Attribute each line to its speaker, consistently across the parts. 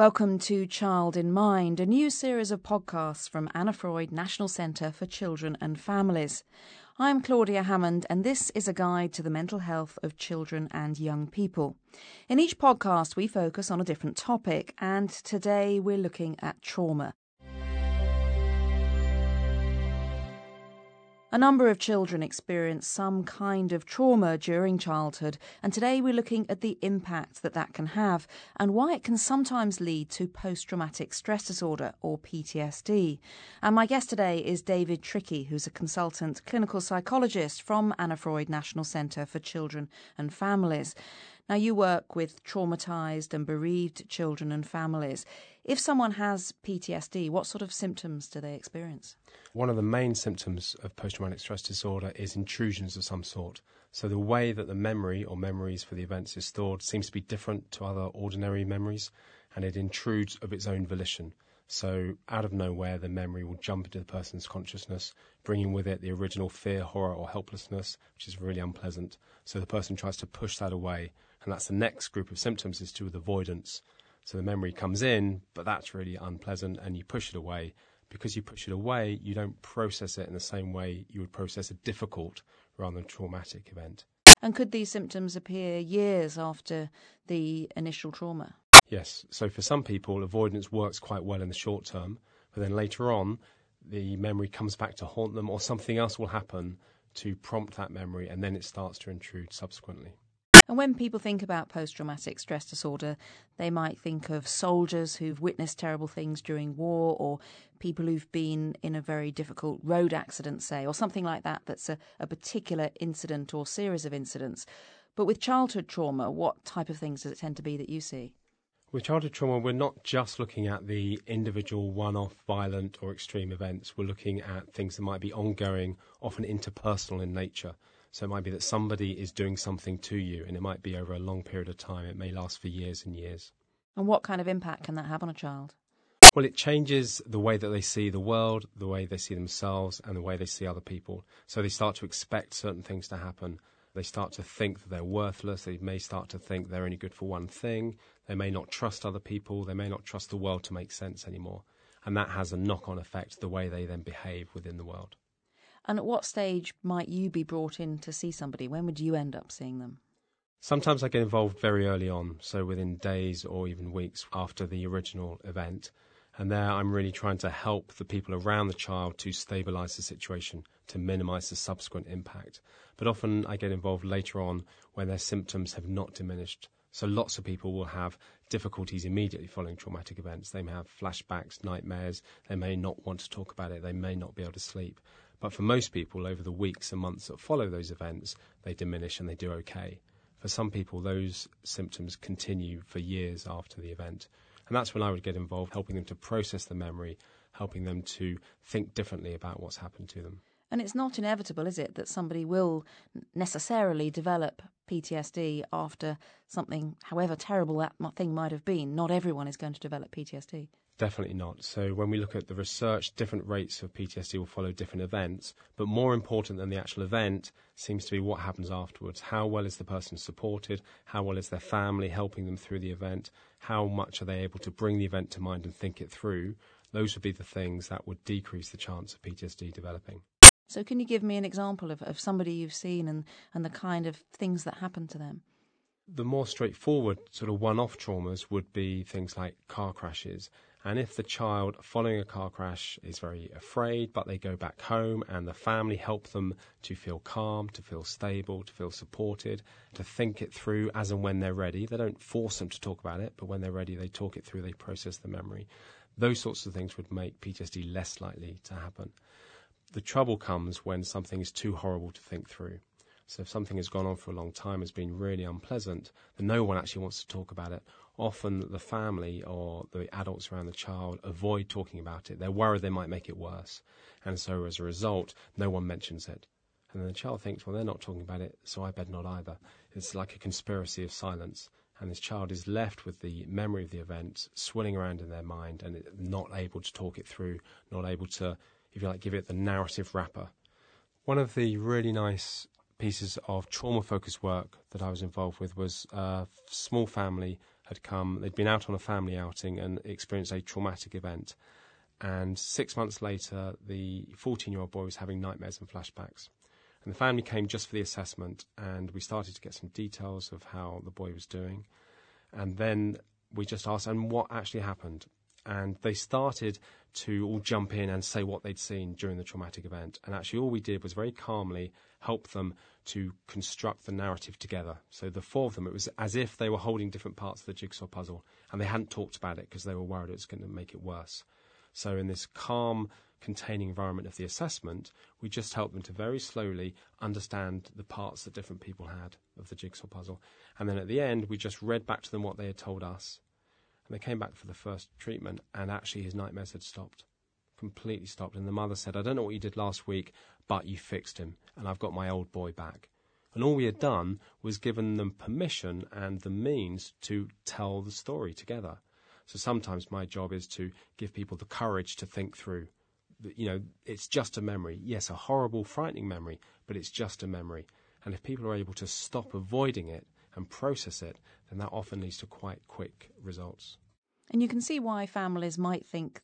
Speaker 1: Welcome to Child in Mind, a new series of podcasts from Anna Freud National Centre for Children and Families. I'm Claudia Hammond, and this is a guide to the mental health of children and young people. In each podcast, we focus on a different topic, and today we're looking at trauma. A number of children experience some kind of trauma during childhood, and today we're looking at the impact that that can have and why it can sometimes lead to post traumatic stress disorder or PTSD. And my guest today is David Trickey, who's a consultant clinical psychologist from Anna Freud National Centre for Children and Families. Now, you work with traumatised and bereaved children and families. If someone has PTSD, what sort of symptoms do they experience?
Speaker 2: One of the main symptoms of post traumatic stress disorder is intrusions of some sort. So, the way that the memory or memories for the events is stored seems to be different to other ordinary memories, and it intrudes of its own volition. So, out of nowhere, the memory will jump into the person's consciousness, bringing with it the original fear, horror, or helplessness, which is really unpleasant. So, the person tries to push that away and that's the next group of symptoms is to with avoidance. So the memory comes in, but that's really unpleasant, and you push it away. Because you push it away, you don't process it in the same way you would process a difficult rather than traumatic event.
Speaker 1: And could these symptoms appear years after the initial trauma?
Speaker 2: Yes. So for some people, avoidance works quite well in the short term, but then later on, the memory comes back to haunt them, or something else will happen to prompt that memory, and then it starts to intrude subsequently.
Speaker 1: And when people think about post traumatic stress disorder, they might think of soldiers who've witnessed terrible things during war or people who've been in a very difficult road accident, say, or something like that, that's a, a particular incident or series of incidents. But with childhood trauma, what type of things does it tend to be that you see?
Speaker 2: With childhood trauma, we're not just looking at the individual one off violent or extreme events. We're looking at things that might be ongoing, often interpersonal in nature. So it might be that somebody is doing something to you, and it might be over a long period of time. It may last for years and years.
Speaker 1: And what kind of impact can that have on a child?
Speaker 2: Well, it changes the way that they see the world, the way they see themselves, and the way they see other people. So they start to expect certain things to happen. They start to think that they're worthless. They may start to think they're only good for one thing. They may not trust other people. They may not trust the world to make sense anymore. And that has a knock on effect the way they then behave within the world.
Speaker 1: And at what stage might you be brought in to see somebody? When would you end up seeing them?
Speaker 2: Sometimes I get involved very early on, so within days or even weeks after the original event. And there I'm really trying to help the people around the child to stabilise the situation, to minimise the subsequent impact. But often I get involved later on when their symptoms have not diminished. So lots of people will have difficulties immediately following traumatic events. They may have flashbacks, nightmares. They may not want to talk about it. They may not be able to sleep. But for most people, over the weeks and months that follow those events, they diminish and they do okay. For some people, those symptoms continue for years after the event. And that's when I would get involved, helping them to process the memory, helping them to think differently about what's happened to them.
Speaker 1: And it's not inevitable, is it, that somebody will necessarily develop PTSD after something, however terrible that thing might have been? Not everyone is going to develop PTSD.
Speaker 2: Definitely not. So, when we look at the research, different rates of PTSD will follow different events. But more important than the actual event seems to be what happens afterwards. How well is the person supported? How well is their family helping them through the event? How much are they able to bring the event to mind and think it through? Those would be the things that would decrease the chance of PTSD developing.
Speaker 1: So, can you give me an example of, of somebody you've seen and, and the kind of things that happen to them?
Speaker 2: The more straightforward, sort of one off traumas would be things like car crashes and if the child following a car crash is very afraid, but they go back home and the family help them to feel calm, to feel stable, to feel supported, to think it through as and when they're ready. They don't force them to talk about it, but when they're ready, they talk it through, they process the memory. Those sorts of things would make PTSD less likely to happen. The trouble comes when something is too horrible to think through. So if something has gone on for a long time, has been really unpleasant, then no one actually wants to talk about it. Often the family or the adults around the child avoid talking about it. They're worried they might make it worse. And so as a result, no one mentions it. And then the child thinks, well, they're not talking about it, so I better not either. It's like a conspiracy of silence. And this child is left with the memory of the event swirling around in their mind and not able to talk it through, not able to, if you like, give it the narrative wrapper. One of the really nice pieces of trauma focused work that I was involved with was uh, a small family had come, they'd been out on a family outing and experienced a traumatic event. And six months later, the 14 year old boy was having nightmares and flashbacks. And the family came just for the assessment, and we started to get some details of how the boy was doing. And then we just asked, and what actually happened? And they started to all jump in and say what they'd seen during the traumatic event. And actually, all we did was very calmly help them to construct the narrative together. So the four of them, it was as if they were holding different parts of the jigsaw puzzle, and they hadn't talked about it because they were worried it was going to make it worse. So in this calm, containing environment of the assessment, we just helped them to very slowly understand the parts that different people had of the jigsaw puzzle. And then at the end, we just read back to them what they had told us. And they came back for the first treatment, and actually his nightmares had stopped. Completely stopped. And the mother said, I don't know what you did last week, but you fixed him, and I've got my old boy back. And all we had done was given them permission and the means to tell the story together. So sometimes my job is to give people the courage to think through. You know, it's just a memory. Yes, a horrible, frightening memory, but it's just a memory. And if people are able to stop avoiding it and process it, then that often leads to quite quick results.
Speaker 1: And you can see why families might think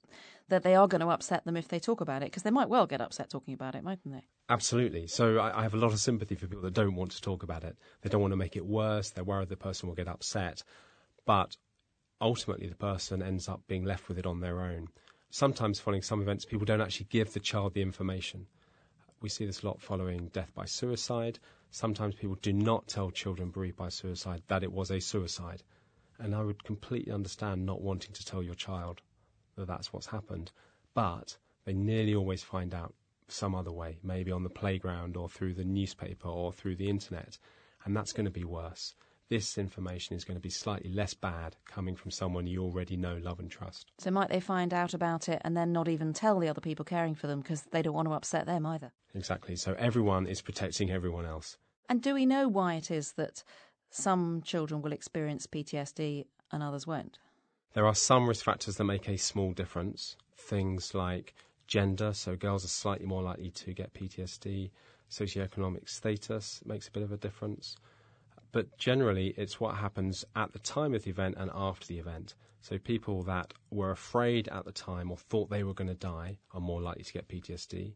Speaker 1: that they are going to upset them if they talk about it, because they might well get upset talking about it, mightn't they?
Speaker 2: Absolutely. So I, I, have a lot of sympathy for people that don't want to talk about it. They don't want to make it worse. They're worried the person will get upset. But ultimately the person ends up being left with it on their own. Sometimes, following some events, people don't actually give the child the information. We see this a lot following death by suicide. Sometimes people do not tell children bereaved by suicide that it was a suicide. And I would completely understand not wanting to tell your child that that's what's happened. But they nearly always find out some other way, maybe on the playground or through the newspaper or through the internet. And that's going to be worse this information is going to be slightly less bad coming from someone you already know, love, and trust.
Speaker 1: So, might they find out about it and then not even tell the other people caring for them because they don't want to upset them either?
Speaker 2: Exactly. So, everyone is protecting everyone else.
Speaker 1: And do we know why it is that some children will experience PTSD and others won't?
Speaker 2: There are some risk factors that make a small difference. Things like gender, so girls are slightly more likely to get PTSD. Socioeconomic status makes a bit of a difference but generally it's what happens at the time of the event and after the event. So people that were afraid at the time or thought they were going to die are more likely to get PTSD.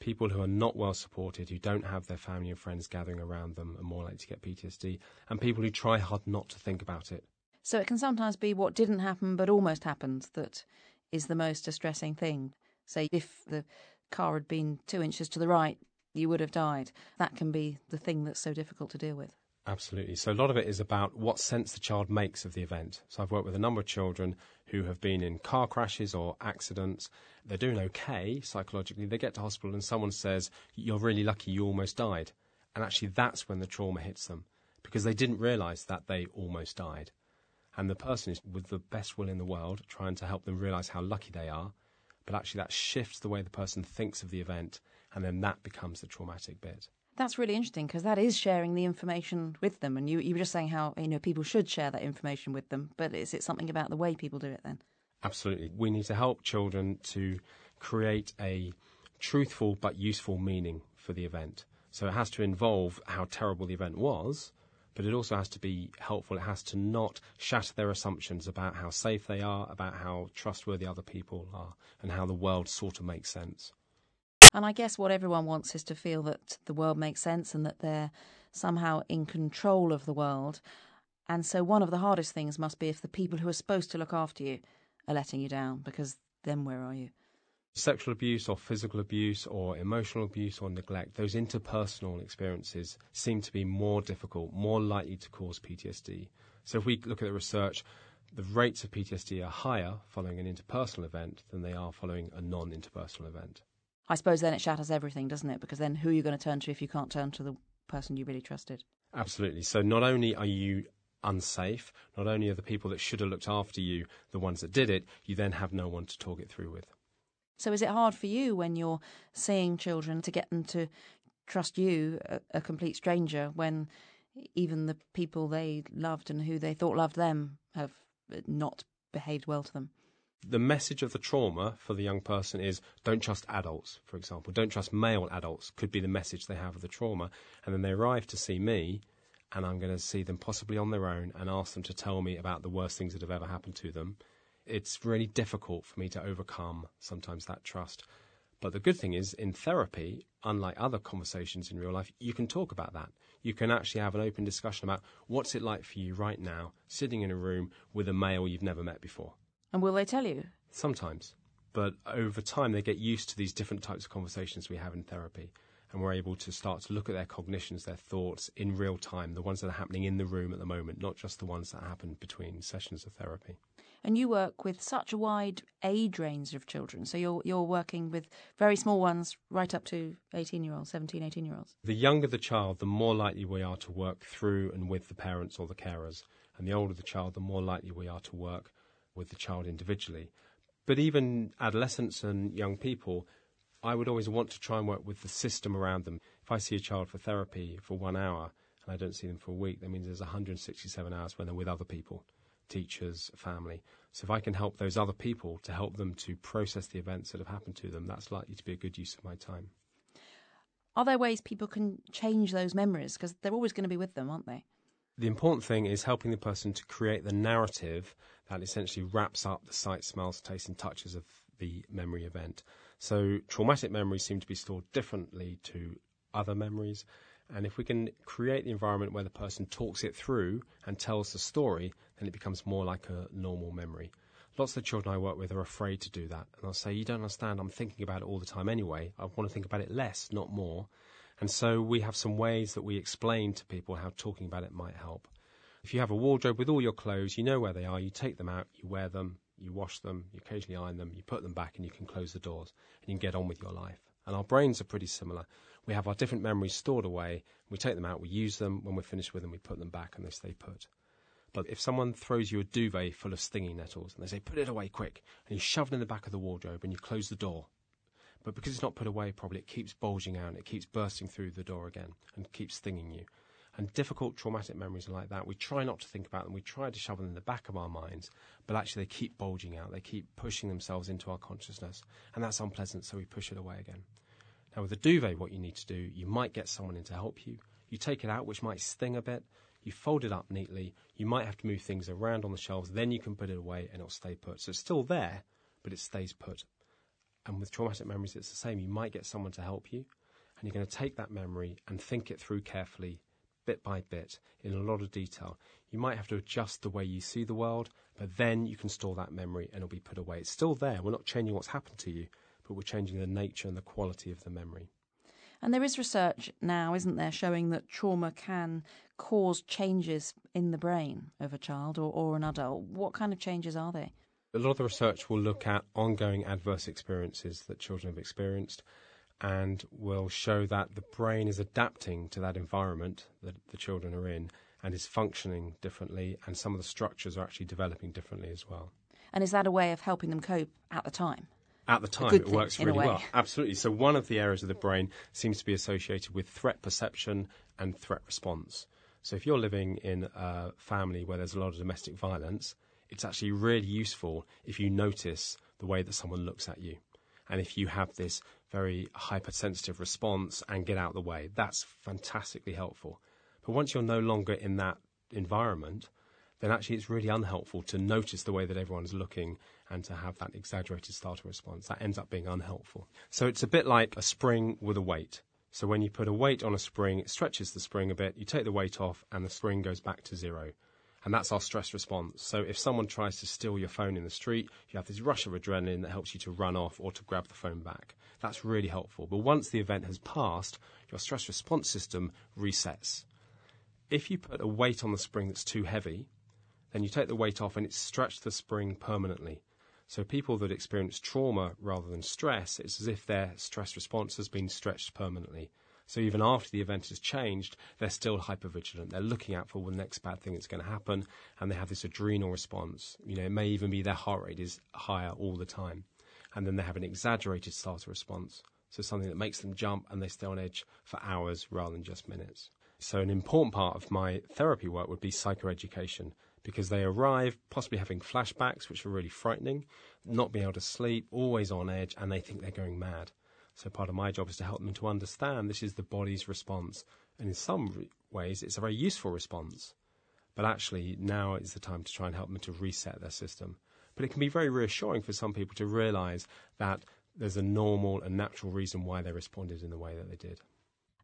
Speaker 2: People who are not well supported, who don't have their family and friends gathering around them, are more likely to get PTSD. And people who try hard not to think about it.
Speaker 1: So it can sometimes be what didn't happen but almost happened that is the most distressing thing. Say, if the car had been two inches to the right, you would have died. That can be the thing that's so difficult to deal with.
Speaker 2: Absolutely. So a lot of it is about what sense the child makes of the event. So I've worked with a number of children who have been in car crashes or accidents. They're doing okay psychologically. They get to hospital and someone says, You're really lucky you almost died. And actually, that's when the trauma hits them because they didn't realize that they almost died. And the person is, with the best will in the world, trying to help them realize how lucky they are. But actually, that shifts the way the person thinks of the event, and then that becomes the traumatic bit.
Speaker 1: That's really interesting because that is sharing the information with them. And you, you were just saying how you know people should share that information with them, but is it something about the way people do it then?
Speaker 2: Absolutely. We need to help children to create a truthful but useful meaning for the event. So it has to involve how terrible the event was, but it also has to be helpful. It has to not shatter their assumptions about how safe they are, about how trustworthy other people are, and how the world sort of makes sense.
Speaker 1: And I guess what everyone wants is to feel that the world makes sense and that they're somehow in control of the world. And so one of the hardest things must be if the people who are supposed to look after you are letting you down, because then where are you?
Speaker 2: Sexual abuse or physical abuse or emotional abuse or neglect, those interpersonal experiences seem to be more difficult, more likely to cause PTSD. So if we look at the research, the rates of PTSD are higher following an interpersonal event than they are following a non interpersonal event.
Speaker 1: I suppose then it shatters everything, doesn't it? Because then who are you going to turn to if you can't turn to the person you really trusted?
Speaker 2: Absolutely. So not only are you unsafe, not only are the people that should have looked after you the ones that did it, you then have no one to talk it through with.
Speaker 1: So is it hard for you when you're seeing children to get them to trust you, a, a complete stranger, when even the people they loved and who they thought loved them have not behaved well to them?
Speaker 2: The message of the trauma for the young person is don't trust adults, for example. Don't trust male adults, could be the message they have of the trauma. And then they arrive to see me, and I'm going to see them possibly on their own and ask them to tell me about the worst things that have ever happened to them. It's really difficult for me to overcome sometimes that trust. But the good thing is, in therapy, unlike other conversations in real life, you can talk about that. You can actually have an open discussion about what's it like for you right now, sitting in a room with a male you've never met before.
Speaker 1: And will they tell you?
Speaker 2: Sometimes. But over time, they get used to these different types of conversations we have in therapy. And we're able to start to look at their cognitions, their thoughts in real time, the ones that are happening in the room at the moment, not just the ones that happen between sessions of therapy
Speaker 1: and you work with such a wide age range of children. So you're you're working with very small ones right up to 18 year olds, 17, 18 year olds.
Speaker 2: The younger the child, the more likely we are to work through and with the parents or the carers. And the older the child, the more likely we are to work with the child individually. But even adolescents and young people, I would always want to try and work with the system around them. If I see a child for therapy for one hour and I don't see them for a week, that means there's 167 hours when they're with other people teachers, family. So if I can help those other people to help them to process the events that have happened to them, that's likely to be a good use of my time.
Speaker 1: Are there ways people can change those memories? Because they're always going to be with them, aren't they?
Speaker 2: The important thing is helping the person to create the narrative that essentially wraps up the sight, smells, tastes, and touches of the memory event. So traumatic memories seem to be stored differently to other memories. And if we can create the environment where the person talks it through and tells the story, then it becomes more like a normal memory. Lots of the children I work with are afraid to do that. And I'll say, You don't understand, I'm thinking about it all the time anyway. I want to think about it less, not more. And so we have some ways that we explain to people how talking about it might help. If you have a wardrobe with all your clothes, you know where they are, you take them out, you wear them, you wash them, you occasionally iron them, you put them back, and you can close the doors, and you can get on with your life. And our brains are pretty similar we have our different memories stored away. We take them out, we use them. When we're finished with them, we put them back and they stay put. But if someone throws you a duvet full of stinging nettles and they say, put it away quick, and you shove it in the back of the wardrobe and you close the door, but because it's not put away properly, it keeps bulging out, and it keeps bursting through the door again and keeps stinging you. And difficult traumatic memories are like that. We try not to think about them, we try to shove them in the back of our minds, but actually they keep bulging out, they keep pushing themselves into our consciousness, and that's unpleasant, so we push it away again. Now, with a duvet, what you need to do, you might get someone in to help you. You take it out, which might sting a bit. You fold it up neatly. You might have to move things around on the shelves. Then you can put it away and it'll stay put. So it's still there, but it stays put. And with traumatic memories, it's the same. You might get someone to help you, and you're going to take that memory and think it through carefully, bit by bit, in a lot of detail. You might have to adjust the way you see the world, but then you can store that memory and it'll be put away. It's still there. We're not changing what's happened to you, but we're changing the nature and the quality of the memory.
Speaker 1: And there is research now, isn't there, showing that trauma can cause changes in the brain of a child or, or an adult. What kind of changes are they?
Speaker 2: A lot of the research will look at ongoing adverse experiences that children have experienced and will show that the brain is adapting to that environment that the children are in and is functioning differently, and some of the structures are actually developing differently as well.
Speaker 1: And is that a way of helping them cope at the time?
Speaker 2: at the time it works really well. Absolutely. So one of the areas of the brain seems to be associated with threat perception and threat response. So if you're living in a family where there's a lot of domestic violence, it's actually really useful if you notice the way that someone looks at you. And if you have this very hypersensitive response and get out the way, that's fantastically helpful. But once you're no longer in that environment, then actually it's really unhelpful to notice the way that everyone's looking and to have that exaggerated startle response. That ends up being unhelpful. So it's a bit like a spring with a weight. So when you put a weight on a spring, it stretches the spring a bit, you take the weight off, and the spring goes back to zero. And that's our stress response. So if someone tries to steal your phone in the street, you have this rush of adrenaline that helps you to run off or to grab the phone back. That's really helpful. But once the event has passed, your stress response system resets. If you put a weight on the spring that's too heavy, then you take the weight off and it's stretched the spring permanently. So people that experience trauma rather than stress, it's as if their stress response has been stretched permanently. So even after the event has changed, they're still hypervigilant. They're looking out for the next bad thing that's going to happen, and they have this adrenal response. You know, it may even be their heart rate is higher all the time, and then they have an exaggerated startle response. So something that makes them jump and they stay on edge for hours rather than just minutes. So an important part of my therapy work would be psychoeducation because they arrive possibly having flashbacks, which are really frightening, not being able to sleep, always on edge, and they think they're going mad. So part of my job is to help them to understand this is the body's response. And in some ways, it's a very useful response. But actually, now is the time to try and help them to reset their system. But it can be very reassuring for some people to realize that there's a normal and natural reason why they responded in the way that they did.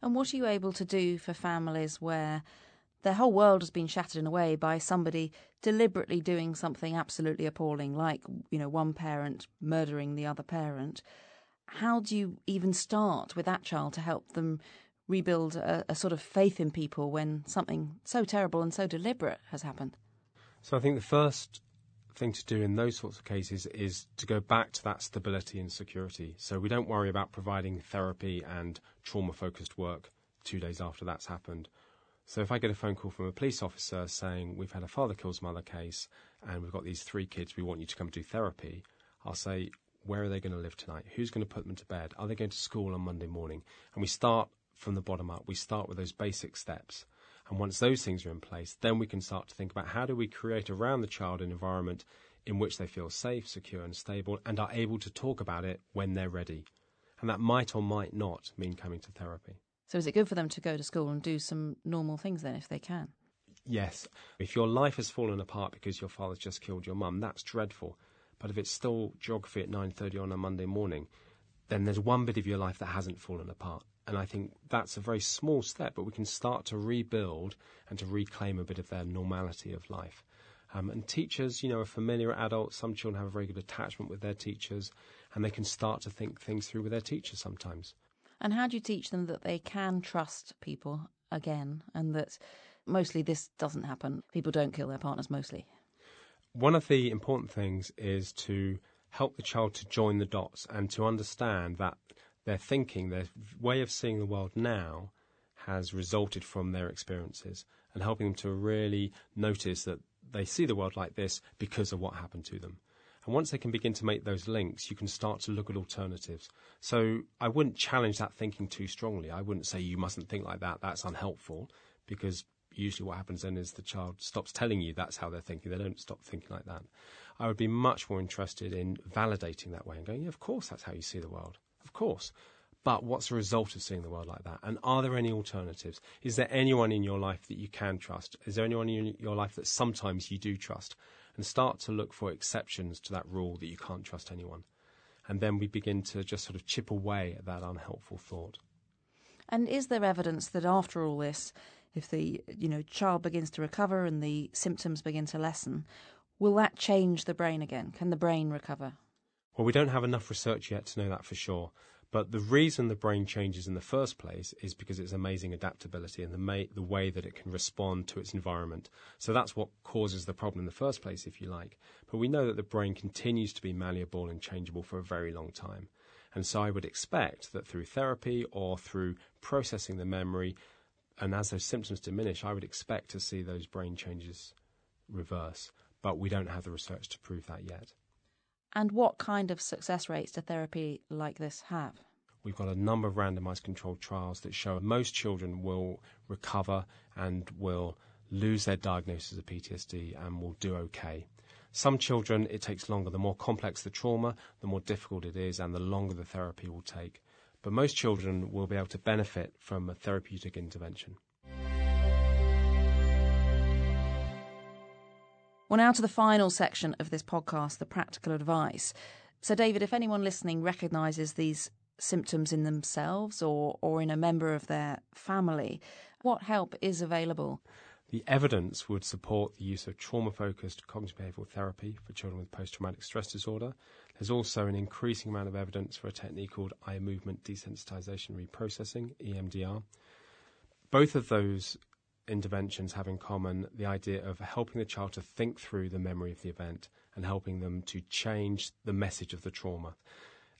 Speaker 1: And what are you able to do for families where their whole world has been shattered in a way by somebody deliberately doing something absolutely appalling, like, you know, one parent murdering the other parent? How do you even start with that child to help them rebuild a, a sort of faith in people when something so terrible and so deliberate has happened?
Speaker 2: So I think the first thing to do in those sorts of cases is to go back to that stability and security. So we don't worry about providing therapy and trauma focused work two days after that's happened. So if I get a phone call from a police officer saying we've had a father kills mother case and we've got these three kids, we want you to come do therapy, I'll say, where are they going to live tonight? Who's going to put them to bed? Are they going to school on Monday morning? And we start from the bottom up. We start with those basic steps. And once those things are in place, then we can start to think about how do we create around the child an environment in which they feel safe, secure, and stable and are able to talk about it when they're ready. And that might or might not mean coming to therapy.
Speaker 1: So, is it good for them to go to school and do some normal things then if they can?
Speaker 2: Yes. If your life has fallen apart because your father's just killed your mum, that's dreadful. But if it's still geography at 9:30 on a Monday morning, then there's one bit of your life that hasn't fallen apart. And I think that's a very small step, but we can start to rebuild and to reclaim a bit of their normality of life. Um, and teachers, you know, are familiar adults. Some children have a very good attachment with their teachers, and they can start to think things through with their teachers sometimes.
Speaker 1: And how do you teach them that they can trust people again, and that mostly this doesn't happen? People don't kill their partners mostly.
Speaker 2: One of the important things is to help the child to join the dots and to understand that their thinking, their way of seeing the world now has resulted from their experiences and helping them to really notice that they see the world like this because of what happened to them. And once they can begin to make those links, you can start to look at alternatives. So I wouldn't challenge that thinking too strongly. I wouldn't say you mustn't think like that, that's unhelpful, because usually what happens then is the child stops telling you that's how they're thinking. They don't stop thinking like that. I would be much more interested in validating that way and going, yeah, of course that's how you see the world. Of course. But what's the result of seeing the world like that? And are there any alternatives? Is there anyone in your life that you can trust? Is there anyone in your life that sometimes you do trust? And start to look for exceptions to that rule that you can't trust anyone. And then we begin to just sort of chip away at that unhelpful thought.
Speaker 1: And is there evidence that after all this, if the you know child begins to recover and the symptoms begin to lessen, will that change the brain again? Can the brain recover?
Speaker 2: Well, we don't have enough research yet to know that for sure. But the reason the brain changes in the first place is because it's amazing adaptability and the, ma- the way that it can respond to its environment. So that's what causes the problem in the first place, if you like. But we know that the brain continues to be malleable and changeable for a very long time. And so I would expect that through therapy or through processing the memory, and as those symptoms diminish, I would expect to see those brain changes reverse. But we don't have the research to prove that yet.
Speaker 1: And what kind of success rates do therapy like this have?
Speaker 2: We've got a number of randomized controlled trials that show most children will recover and will lose their diagnosis of PTSD and will do okay. Some children, it takes longer. The more complex the trauma, the more difficult it is, and the longer the therapy will take. But most children will be able to benefit from a therapeutic intervention.
Speaker 1: Well, now to the final section of this podcast, the practical advice. So, David, if anyone listening recognises these symptoms in themselves or, or in a member of their family, what help is available?
Speaker 2: The evidence would support the use of trauma focused cognitive behavioural therapy for children with post traumatic stress disorder. There's also an increasing amount of evidence for a technique called eye movement desensitization reprocessing, EMDR. Both of those interventions have in common the idea of helping the child to think through the memory of the event and helping them to change the message of the trauma.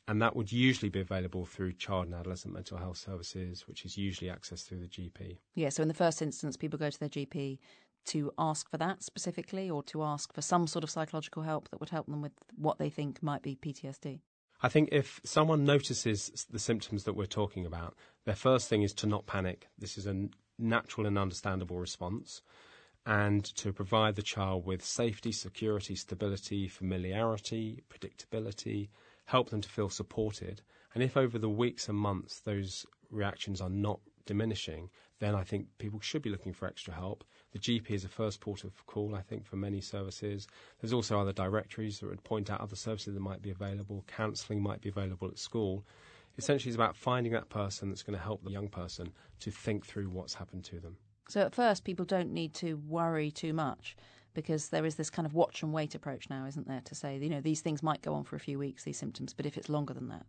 Speaker 2: And that would usually be available through child and adolescent mental health services, which is usually accessed through the GP.
Speaker 1: Yeah, so in the first instance, people go to their GP to ask for that specifically or to ask for some sort of psychological help that would help them with what they think might be PTSD.
Speaker 2: I think if someone notices the symptoms that we're talking about, their first thing is to not panic. This is a natural and understandable response, and to provide the child with safety, security, stability, familiarity, predictability, help them to feel supported. And if over the weeks and months those reactions are not diminishing, then I think people should be looking for extra help. The GP is a first port of call, I think, for many services. There's also other directories that would point out other services that might be available. Counselling might be available at school. Essentially, it's about finding that person that's going to help the young person to think through what's happened to them.
Speaker 1: So at first, people don't need to worry too much because there is this kind of watch and wait approach now, isn't there, to say, you know, these things might go on for a few weeks, these symptoms, but if it's longer than that.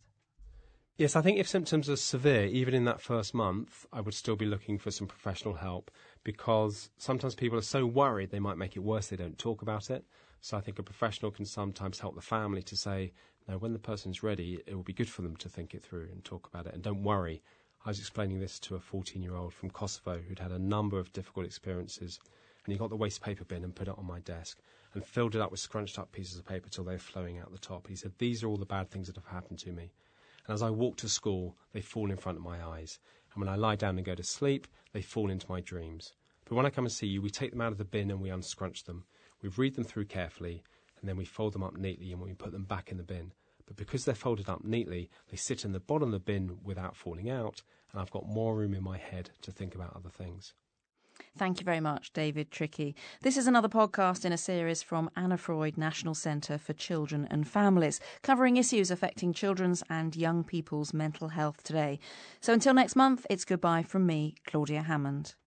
Speaker 2: Yes, I think if symptoms are severe, even in that first month, I would still be looking for some professional help because sometimes people are so worried they might make it worse, they don't talk about it. So I think a professional can sometimes help the family to say, no, when the person's ready, it will be good for them to think it through and talk about it and don't worry. I was explaining this to a 14 year old from Kosovo who'd had a number of difficult experiences and he got the waste paper bin and put it on my desk and filled it up with scrunched up pieces of paper till they were flowing out the top. He said, These are all the bad things that have happened to me. And as I walk to school, they fall in front of my eyes. And when I lie down and go to sleep, they fall into my dreams. But when I come and see you, we take them out of the bin and we unscrunch them. We read them through carefully, and then we fold them up neatly and we put them back in the bin. But because they're folded up neatly, they sit in the bottom of the bin without falling out, and I've got more room in my head to think about other things.
Speaker 1: Thank you very much, David Trickey. This is another podcast in a series from Anna Freud National Centre for Children and Families, covering issues affecting children's and young people's mental health today. So until next month, it's goodbye from me, Claudia Hammond.